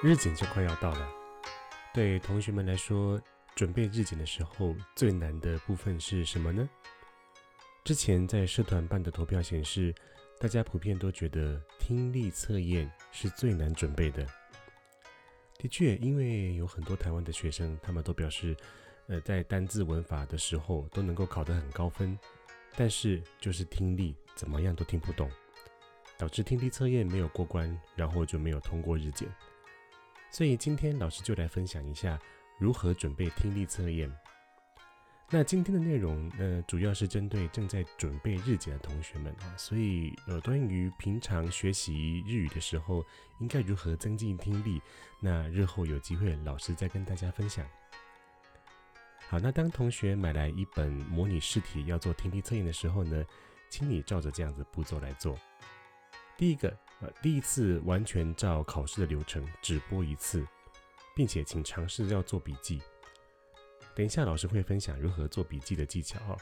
日检就快要到了，对同学们来说，准备日检的时候最难的部分是什么呢？之前在社团办的投票显示，大家普遍都觉得听力测验是最难准备的。的确，因为有很多台湾的学生，他们都表示，呃，在单字文法的时候都能够考得很高分，但是就是听力怎么样都听不懂，导致听力测验没有过关，然后就没有通过日检。所以今天老师就来分享一下如何准备听力测验。那今天的内容，呃，主要是针对正在准备日检的同学们啊，所以呃，关于平常学习日语的时候，应该如何增进听力，那日后有机会老师再跟大家分享。好，那当同学买来一本模拟试题要做听力测验的时候呢，请你照着这样子步骤来做。第一个。呃，第一次完全照考试的流程只播一次，并且请尝试要做笔记。等一下老师会分享如何做笔记的技巧。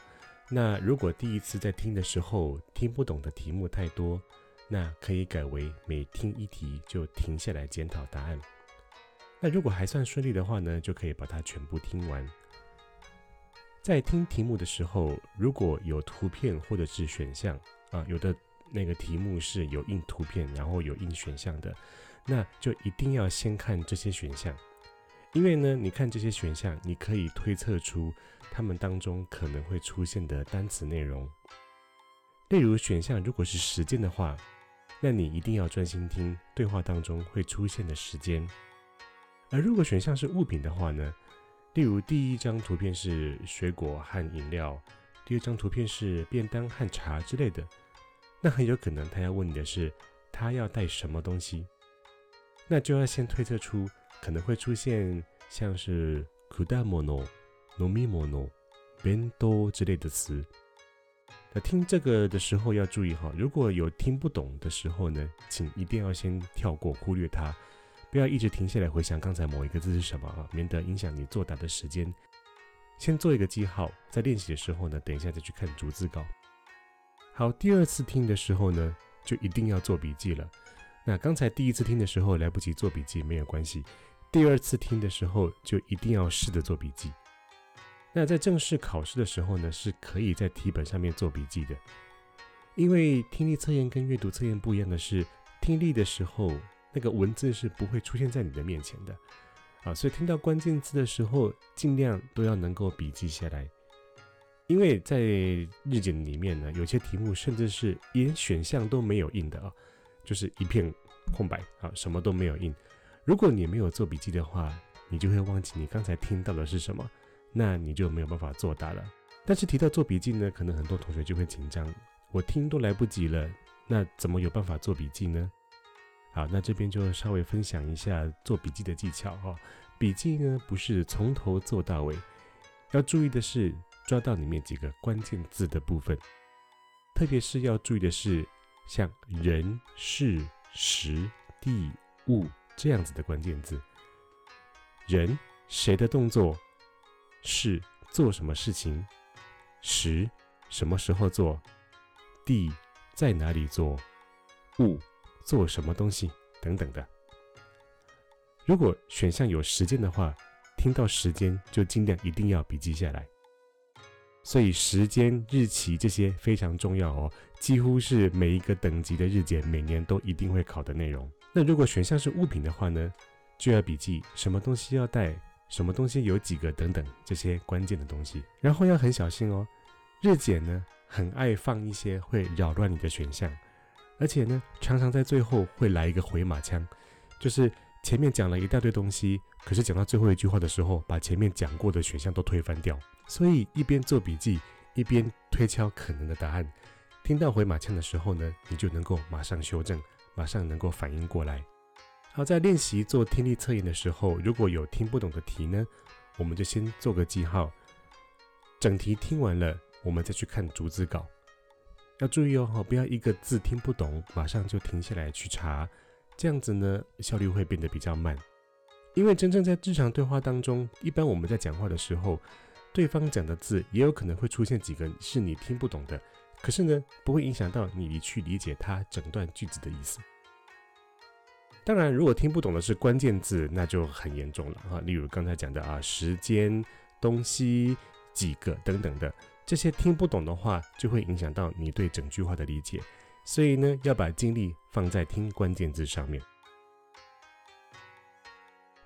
那如果第一次在听的时候听不懂的题目太多，那可以改为每听一题就停下来检讨答案。那如果还算顺利的话呢，就可以把它全部听完。在听题目的时候，如果有图片或者是选项啊，有的。那个题目是有印图片，然后有印选项的，那就一定要先看这些选项，因为呢，你看这些选项，你可以推测出它们当中可能会出现的单词内容。例如选项如果是时间的话，那你一定要专心听对话当中会出现的时间。而如果选项是物品的话呢，例如第一张图片是水果和饮料，第二张图片是便当和茶之类的。那很有可能他要问你的是，他要带什么东西，那就要先推测出可能会出现像是 kudamono、nomimono、bento 之类的词。那听这个的时候要注意哈，如果有听不懂的时候呢，请一定要先跳过，忽略它，不要一直停下来回想刚才某一个字是什么啊，免得影响你作答的时间。先做一个记号，在练习的时候呢，等一下再去看逐字稿。好，第二次听的时候呢，就一定要做笔记了。那刚才第一次听的时候来不及做笔记没有关系，第二次听的时候就一定要试着做笔记。那在正式考试的时候呢，是可以在题本上面做笔记的。因为听力测验跟阅读测验不一样的是，听力的时候那个文字是不会出现在你的面前的啊，所以听到关键字的时候，尽量都要能够笔记下来。因为在日检里面呢，有些题目甚至是连选项都没有印的啊，就是一片空白啊，什么都没有印。如果你没有做笔记的话，你就会忘记你刚才听到的是什么，那你就没有办法作答了。但是提到做笔记呢，可能很多同学就会紧张，我听都来不及了，那怎么有办法做笔记呢？好，那这边就稍微分享一下做笔记的技巧哈。笔记呢不是从头做到尾，要注意的是。抓到里面几个关键字的部分，特别是要注意的是，像人、事、时、地、物这样子的关键字。人，谁的动作？是做什么事情？时，什么时候做？地，在哪里做？物，做什么东西？等等的。如果选项有时间的话，听到时间就尽量一定要笔记下来。所以时间、日期这些非常重要哦，几乎是每一个等级的日检每年都一定会考的内容。那如果选项是物品的话呢，就要笔记什么东西要带，什么东西有几个等等这些关键的东西。然后要很小心哦，日检呢很爱放一些会扰乱你的选项，而且呢常常在最后会来一个回马枪，就是前面讲了一大堆东西，可是讲到最后一句话的时候，把前面讲过的选项都推翻掉。所以一边做笔记，一边推敲可能的答案。听到回马枪的时候呢，你就能够马上修正，马上能够反应过来。好，在练习做听力测验的时候，如果有听不懂的题呢，我们就先做个记号。整题听完了，我们再去看逐字稿。要注意哦，不要一个字听不懂，马上就停下来去查，这样子呢，效率会变得比较慢。因为真正在日常对话当中，一般我们在讲话的时候。对方讲的字也有可能会出现几个是你听不懂的，可是呢，不会影响到你去理解他整段句子的意思。当然，如果听不懂的是关键字，那就很严重了啊。例如刚才讲的啊，时间、东西、几个等等的，这些听不懂的话，就会影响到你对整句话的理解。所以呢，要把精力放在听关键字上面。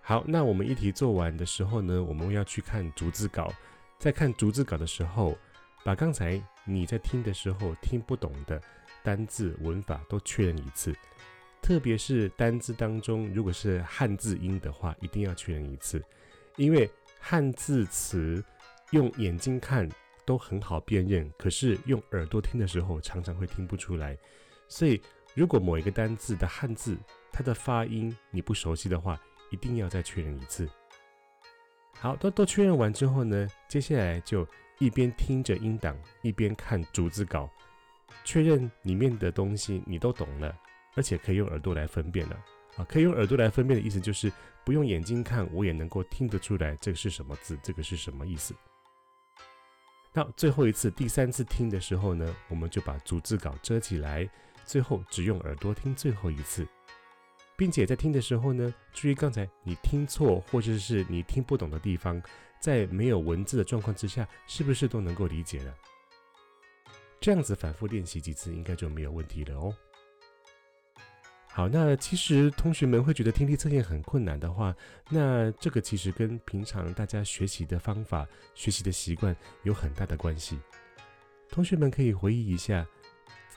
好，那我们一题做完的时候呢，我们要去看逐字稿。在看逐字稿的时候，把刚才你在听的时候听不懂的单字、文法都确认一次。特别是单字当中，如果是汉字音的话，一定要确认一次，因为汉字词用眼睛看都很好辨认，可是用耳朵听的时候常常会听不出来。所以，如果某一个单字的汉字它的发音你不熟悉的话，一定要再确认一次。好，都都确认完之后呢，接下来就一边听着音档，一边看逐字稿，确认里面的东西你都懂了，而且可以用耳朵来分辨了。啊，可以用耳朵来分辨的意思就是不用眼睛看，我也能够听得出来这个是什么字，这个是什么意思。那最后一次，第三次听的时候呢，我们就把逐字稿遮起来，最后只用耳朵听最后一次。并且在听的时候呢，注意刚才你听错或者是你听不懂的地方，在没有文字的状况之下，是不是都能够理解了？这样子反复练习几次，应该就没有问题了哦。好，那其实同学们会觉得听力测验很困难的话，那这个其实跟平常大家学习的方法、学习的习惯有很大的关系。同学们可以回忆一下，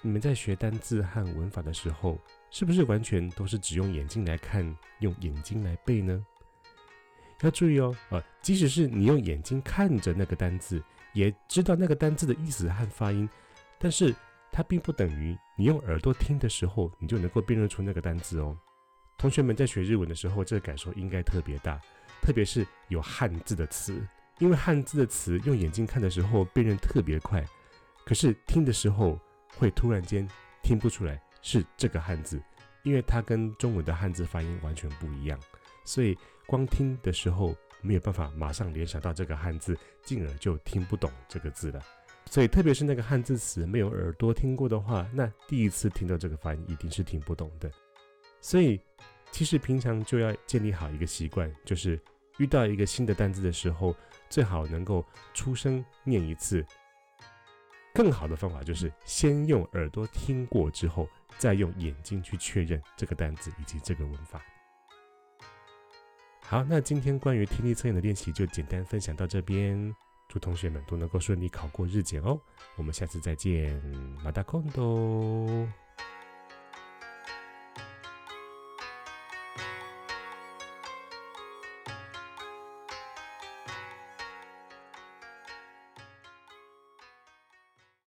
你们在学单字和文法的时候。是不是完全都是只用眼睛来看，用眼睛来背呢？要注意哦，呃，即使是你用眼睛看着那个单字，也知道那个单字的意思和发音，但是它并不等于你用耳朵听的时候，你就能够辨认出那个单字哦。同学们在学日文的时候，这个感受应该特别大，特别是有汉字的词，因为汉字的词用眼睛看的时候辨认特别快，可是听的时候会突然间听不出来。是这个汉字，因为它跟中文的汉字发音完全不一样，所以光听的时候没有办法马上联想到这个汉字，进而就听不懂这个字了。所以特别是那个汉字词没有耳朵听过的话，那第一次听到这个发音一定是听不懂的。所以其实平常就要建立好一个习惯，就是遇到一个新的单字的时候，最好能够出声念一次。更好的方法就是先用耳朵听过之后。再用眼睛去确认这个单词以及这个文法。好，那今天关于听力测验的练习就简单分享到这边，祝同学们都能够顺利考过日检哦。我们下次再见，马达空多。